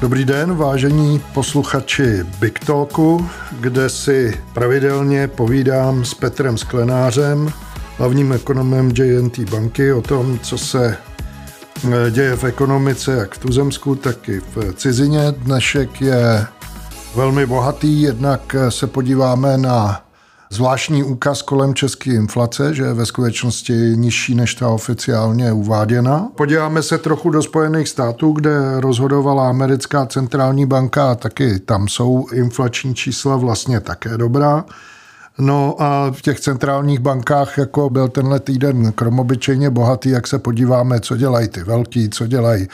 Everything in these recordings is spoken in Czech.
Dobrý den, vážení posluchači Big Talku, kde si pravidelně povídám s Petrem Sklenářem, hlavním ekonomem JNT banky, o tom, co se eh, děje v ekonomice, jak v tuzemsku, tak i v cizině. Dnešek je velmi bohatý, jednak se podíváme na zvláštní úkaz kolem české inflace, že je ve skutečnosti nižší než ta oficiálně uváděna. Podíváme se trochu do Spojených států, kde rozhodovala americká centrální banka a taky tam jsou inflační čísla vlastně také dobrá. No a v těch centrálních bankách jako byl tenhle týden kromobyčejně bohatý, jak se podíváme, co dělají ty velký, co dělají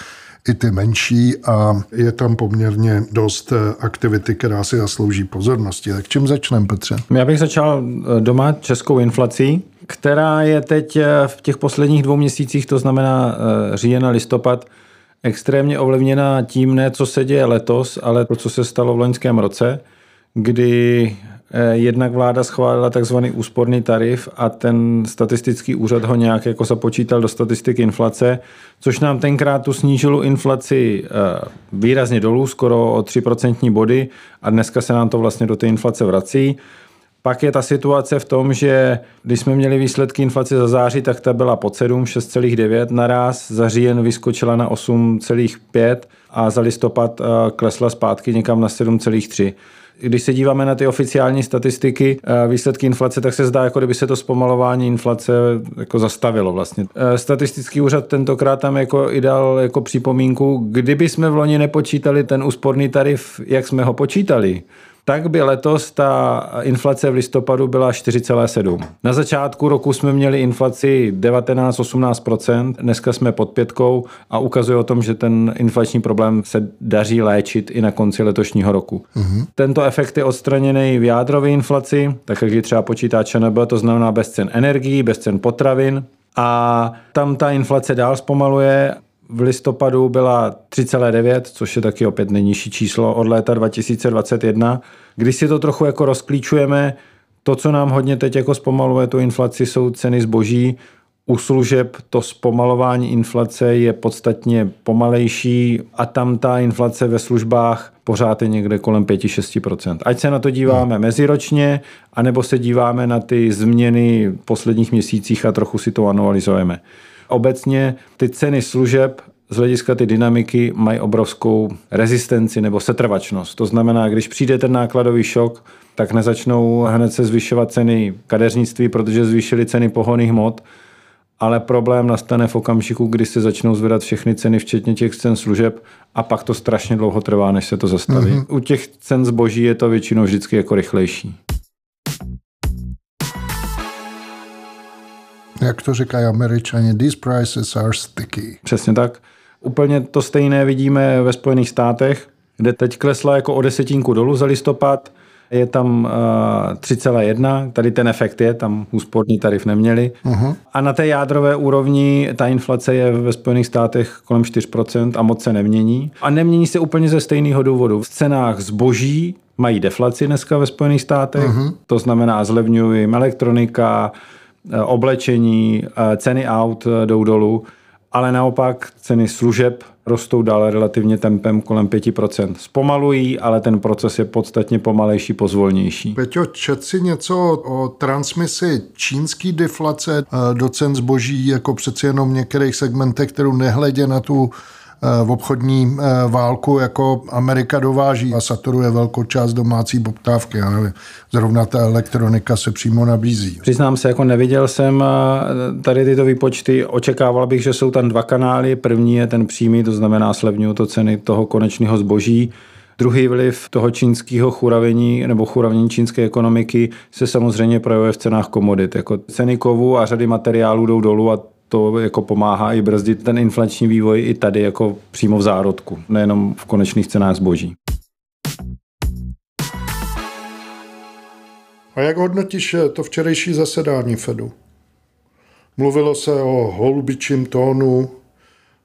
i ty menší a je tam poměrně dost eh, aktivity, která si zaslouží pozornosti. Tak čím začneme, Petře? Já bych začal eh, doma českou inflací, která je teď eh, v těch posledních dvou měsících, to znamená říjen a listopad, extrémně ovlivněna tím, ne co se děje letos, ale to, co se stalo v loňském roce, kdy jednak vláda schválila takzvaný úsporný tarif a ten statistický úřad ho nějak jako započítal do statistiky inflace, což nám tenkrát tu snížilo inflaci eh, výrazně dolů, skoro o 3% body a dneska se nám to vlastně do té inflace vrací. Pak je ta situace v tom, že když jsme měli výsledky inflace za září, tak ta byla pod 7, 6,9 naraz, za říjen vyskočila na 8,5 a za listopad eh, klesla zpátky někam na 7,3. Když se díváme na ty oficiální statistiky, eh, výsledky inflace, tak se zdá, jako kdyby se to zpomalování inflace jako zastavilo vlastně. Eh, statistický úřad tentokrát tam jako i dal jako připomínku, kdyby jsme v loni nepočítali ten úsporný tarif, jak jsme ho počítali, tak by letos ta inflace v listopadu byla 4,7. Na začátku roku jsme měli inflaci 19-18%, dneska jsme pod pětkou a ukazuje o tom, že ten inflační problém se daří léčit i na konci letošního roku. Uh-huh. Tento efekt je odstraněný v jádrové inflaci, tak jak ji třeba počítá ČNB, to znamená bez cen energií, bez cen potravin, a tam ta inflace dál zpomaluje v listopadu byla 3,9, což je taky opět nejnižší číslo od léta 2021. Když si to trochu jako rozklíčujeme, to, co nám hodně teď jako zpomaluje tu inflaci, jsou ceny zboží. U služeb to zpomalování inflace je podstatně pomalejší a tam ta inflace ve službách pořád je někde kolem 5-6%. Ať se na to díváme hmm. meziročně, anebo se díváme na ty změny v posledních měsících a trochu si to analyzujeme. Obecně ty ceny služeb z hlediska ty dynamiky mají obrovskou rezistenci nebo setrvačnost. To znamená, když přijde ten nákladový šok, tak nezačnou hned se zvyšovat ceny kadeřnictví, protože zvýšily ceny pohonných hmot, ale problém nastane v okamžiku, kdy se začnou zvedat všechny ceny, včetně těch cen služeb a pak to strašně dlouho trvá, než se to zastaví. Mm-hmm. U těch cen zboží je to většinou vždycky jako rychlejší. Jak to říkají američani, these prices are sticky. Přesně tak. Úplně to stejné vidíme ve Spojených státech, kde teď klesla jako o desetinku dolů za listopad, je tam uh, eh, 3,1, tady ten efekt je, tam úsporný tarif neměli. Uh-huh. A na té jádrové úrovni ta inflace je ve Spojených státech kolem 4% a moc se nemění. A nemění se úplně ze stejného důvodu. V cenách zboží mají deflaci dneska ve Spojených státech, uh-huh. to znamená zlevňují elektronika, oblečení, eh, ceny aut eh, jdou dolů, ale naopak ceny služeb rostou dále relativně tempem kolem 5%. Zpomalují, ale ten proces je podstatně pomalejší, pozvolnější. Peťo, čet si něco o transmisi čínský deflace do cen zboží, jako přeci jenom v některých segmentech, kterou nehledě na tu v obchodní eh, válku jako Amerika dováží a saturuje velkou část domácí poptávky. Já nevím, zrovna ta elektronika se přímo nabízí. Přiznám se, jako neviděl jsem eh, tady tyto výpočty. Očekával bych, že jsou tam dva kanály. První je ten přímý, to znamená slevňují to ceny toho konečného zboží. Druhý vliv toho čínského churavení nebo churavení čínské ekonomiky se samozřejmě projevuje v cenách komodit. Jako ceny kovu a řady materiálů jdou dolů a to jako pomáhá i brzdit ten inflační vývoj i tady jako přímo v zárodku, nejenom v konečných cenách zboží. A jak hodnotíš to včerejší zasedání Fedu? Mluvilo se o holubičím tónu,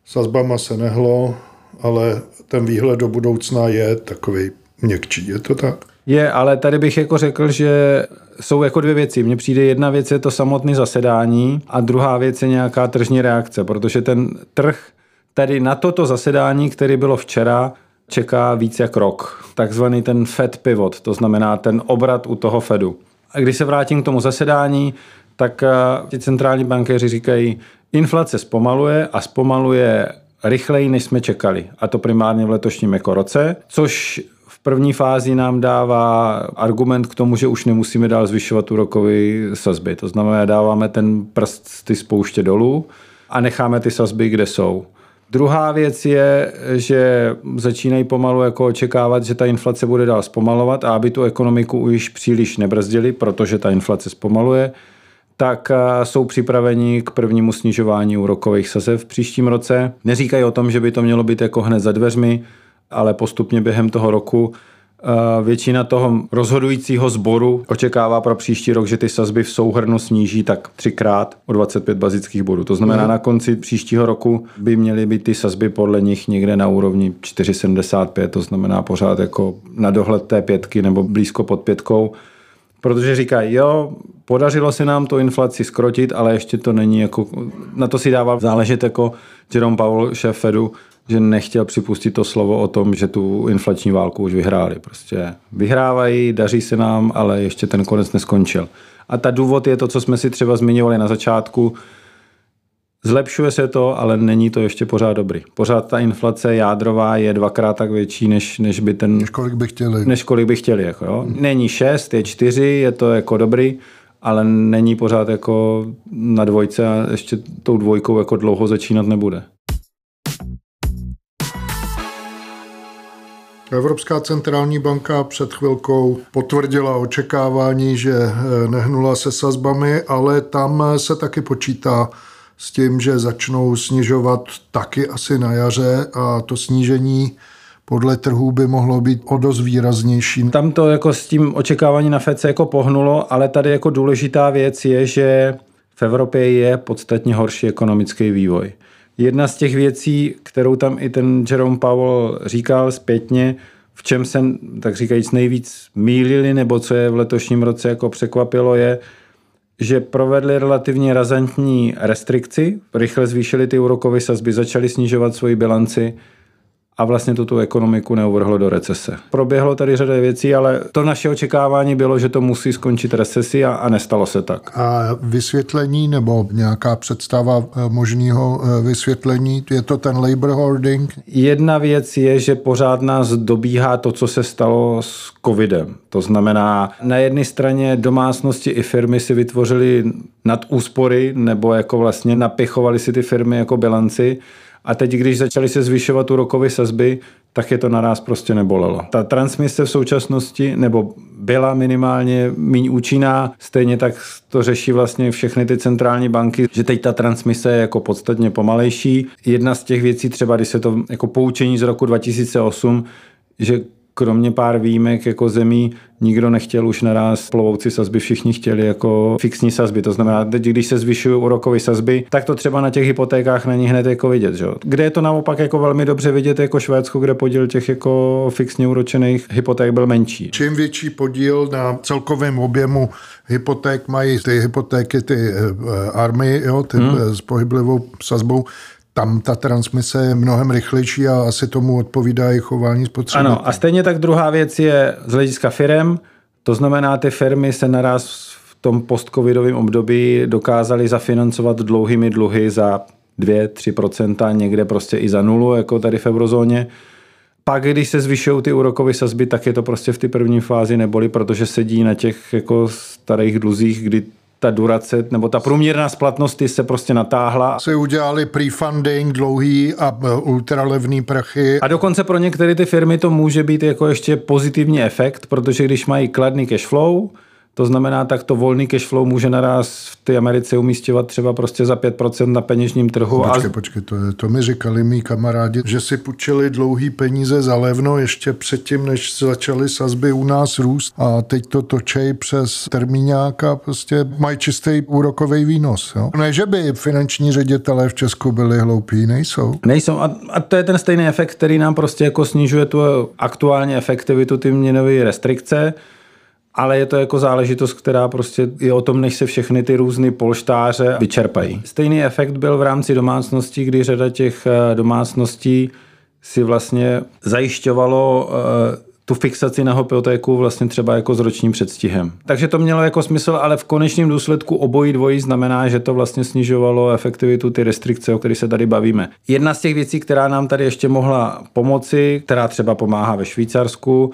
sazbama se nehlo, ale ten výhled do budoucna je takový měkčí, je to tak? Je, ale tady bych jako řekl, že jsou jako dvě věci. Mně přijde jedna věc je to samotné zasedání a druhá věc je nějaká tržní reakce, protože ten trh tady na toto zasedání, který bylo včera, čeká víc jak rok. Takzvaný ten Fed pivot, to znamená ten obrat u toho Fedu. A když se vrátím k tomu zasedání, tak eh, ti centrální bankéři říkají, inflace zpomaluje a zpomaluje rychleji, než jsme čekali. A to primárně v letošním jako roce, což první fázi nám dává argument k tomu, že už nemusíme dál zvyšovat úrokové sazby. To znamená, dáváme ten prst ty spouště dolů a necháme ty sazby, kde jsou. Druhá věc je, že začínají pomalu jako očekávat, že ta inflace bude dál zpomalovat a aby tu ekonomiku už příliš nebrzdili, protože ta inflace zpomaluje, tak eh, jsou připraveni k prvnímu snižování úrokových sazeb v příštím roce. Neříkají o tom, že by to mělo být jako hned za dveřmi, ale postupně během toho roku eh, Většina toho rozhodujícího sboru očekává pro příští rok, že ty sazby v souhrnu sníží tak třikrát o 25 bazických bodů. To znamená, mm. na konci příštího roku by měly být ty sazby podle nich někde na úrovni 4,75, to znamená pořád jako na dohled té pětky nebo blízko pod pětkou. Protože říkají, jo, podařilo se nám tu inflaci skrotit, ale ještě to není jako, na to si dával záležet jako Jerome Powell, šéf Fedu, že nechtěl připustit to slovo o tom, že tu inflační válku už vyhráli. Prostě vyhrávají, daří se nám, ale ještě ten konec neskončil. A ta důvod je to, co jsme si třeba zmiňovali na začátku, Zlepšuje se to, ale není to ještě pořád dobrý. Pořád ta inflace jádrová je dvakrát tak větší, než, než by ten... Než kolik by chtěli. Než kolik by chtěli. Jako, jo. Není šest, je čtyři, je to jako dobrý, ale není pořád jako na dvojce a ještě tou dvojkou jako dlouho začínat nebude. Evropská centrální banka před chvilkou potvrdila očekávání, že nehnula se sazbami, ale tam se taky počítá s tím, že začnou snižovat taky asi na jaře a to snížení podle trhů by mohlo být o dost výraznější. Tam to jako s tím očekávání na FED se jako pohnulo, ale tady jako důležitá věc je, že v Evropě je podstatně horší ekonomický vývoj. Jedna z těch věcí, kterou tam i ten Jerome Powell říkal zpětně, v čem se, tak říkajíc, nejvíc mýlili, nebo co je v letošním roce jako překvapilo, je, že provedli relativně razantní restrikci, rychle zvýšili ty úrokové sazby, začali snižovat svoji bilanci a vlastně to tu ekonomiku neuvrhlo do recese. Proběhlo tady řada věcí, ale to naše očekávání bylo, že to musí skončit recesi a, a nestalo se tak. A vysvětlení nebo nějaká představa eh, možného eh, vysvětlení, je to ten labor hoarding? Jedna věc je, že pořád nás dobíhá to, co se stalo s covidem. To znamená, na jedné straně domácnosti i firmy si vytvořily nad úspory nebo jako vlastně napichovali si ty firmy jako bilanci a teď, když začaly se zvyšovat úrokové sazby, tak je to naraz prostě nebolelo. Ta transmise v současnosti, nebo byla minimálně méně účinná, stejně tak to řeší vlastně všechny ty centrální banky, že teď ta transmise je jako podstatně pomalejší. Jedna z těch věcí třeba, když se to jako poučení z roku 2008, že kromě pár výjimek jako zemí nikdo nechtěl už naraz plovoucí sazby, všichni chtěli jako fixní sazby. To znamená, teď, když se zvyšují úrokové sazby, tak to třeba na těch hypotékách není hned jako vidět. Že? Kde je to naopak jako velmi dobře vidět jako Švédsko, kde podíl těch jako fixně úročených hypoték byl menší. Čím větší podíl na celkovém objemu hypoték mají ty hypotéky, ty uh, army, jo, ty hmm. s pohyblivou sazbou, tam ta transmise je mnohem rychlejší a asi tomu odpovídá i chování spotřebitelů. Ano, a stejně tak druhá věc je z hlediska firm, to znamená, ty firmy se naraz v tom postcovidovém období dokázaly zafinancovat dlouhými dluhy za 2-3%, někde prostě i za nulu, jako tady v eurozóně. Pak, když se zvyšují ty úrokové sazby, tak je to prostě v té první fázi neboli, protože sedí na těch jako starých dluzích, kdy ta durace nebo ta průměrná splatnost se prostě natáhla. Se udělali prefunding dlouhý a e, ultralevný prachy. A dokonce pro některé ty firmy to může být jako ještě pozitivní efekt, protože když mají kladný cash flow, to znamená, tak to volný cash flow může naraz v té Americe umístěvat třeba prostě za 5% na peněžním trhu. Počkej, a... počkej, to, je, to mi říkali mý kamarádi, že si půjčili dlouhý peníze za levno ještě předtím, než začaly sazby u nás růst a teď to točej přes termíňák a prostě mají čistý úrokový výnos. Jo? Ne, že by finanční ředitelé v Česku byli hloupí, nejsou. Nejsou a, a to je ten stejný efekt, který nám prostě jako snižuje tu aktuální efektivitu ty měnové restrikce, ale je to jako záležitost, která prostě je o tom, než se všechny ty různé polštáře vyčerpají. Stejný efekt byl v rámci domácností, kdy řada těch eh, domácností si vlastně zajišťovalo eh, tu fixaci na hypotéku vlastně třeba jako s ročním předstihem. Takže to mělo jako smysl, ale v konečném důsledku obojí dvojí znamená, že to vlastně snižovalo efektivitu ty restrikce, o kterých se tady bavíme. Jedna z těch věcí, která nám tady ještě mohla pomoci, která třeba pomáhá ve Švýcarsku,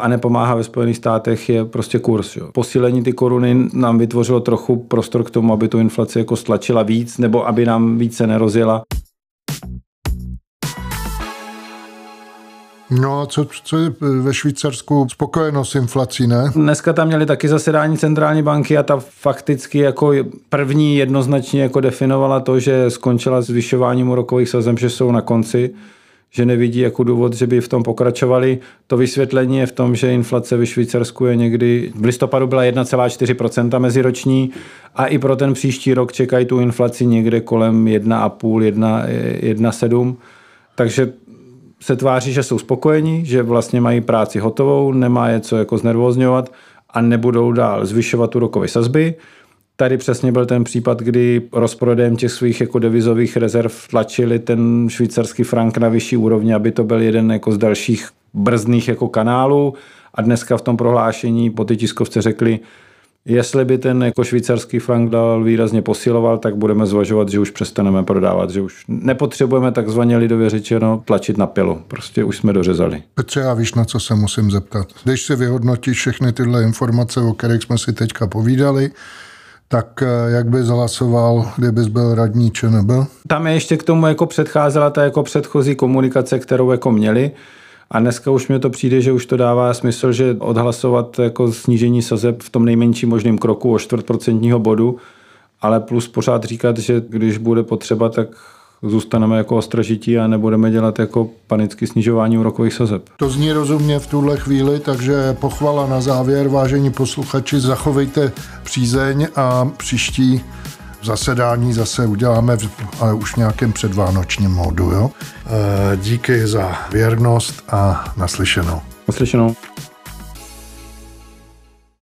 a nepomáhá ve Spojených státech, je prostě kurz. Jo. Posílení ty koruny nám vytvořilo trochu prostor k tomu, aby tu inflaci jako stlačila víc, nebo aby nám více nerozjela. No a co, co je ve Švýcarsku spokojenost s inflací, ne? Dneska tam měli taky zasedání centrální banky a ta fakticky jako první jednoznačně jako definovala to, že skončila zvyšováním úrokových sazeb, že jsou na konci že nevidí jako důvod, že by v tom pokračovali. To vysvětlení je v tom, že inflace ve Švýcarsku je někdy, v listopadu byla 1,4% meziroční a i pro ten příští rok čekají tu inflaci někde kolem 1,5, 1,7. Takže se tváří, že jsou spokojení, že vlastně mají práci hotovou, nemá je co jako znervozňovat a nebudou dál zvyšovat úrokové sazby. Tady přesně byl ten případ, kdy rozprodejem těch svých jako devizových rezerv tlačili ten švýcarský frank na vyšší úrovni, aby to byl jeden jako z dalších brzdných jako kanálů. A dneska v tom prohlášení po ty tiskovce řekli, Jestli by ten jako švýcarský frank dal výrazně posiloval, tak budeme zvažovat, že už přestaneme prodávat, že už nepotřebujeme takzvaně lidově řečeno tlačit na pilu. Prostě už jsme dořezali. Petře, já víš, na co se musím zeptat. Když si vyhodnotíš všechny tyhle informace, o kterých jsme si teďka povídali, tak eh, jak bys hlasoval, kdybys byl radní či nebyl? Tam je ještě k tomu jako předcházela ta jako předchozí komunikace, kterou jako měli. A dneska už mi to přijde, že už to dává smysl, že odhlasovat jako snížení sazeb v tom nejmenším možném kroku o čtvrtprocentního bodu, ale plus pořád říkat, že když bude potřeba, tak zůstaneme jako ostražití a nebudeme dělat jako panicky snižování úrokových sazeb. To zní rozumně v tuhle chvíli, takže pochvala na závěr. Vážení posluchači, zachovejte přízeň a příští zasedání zase uděláme, ale už v nějakém předvánočním módu. Jo? E, díky za věrnost a naslyšenou. Naslyšenou.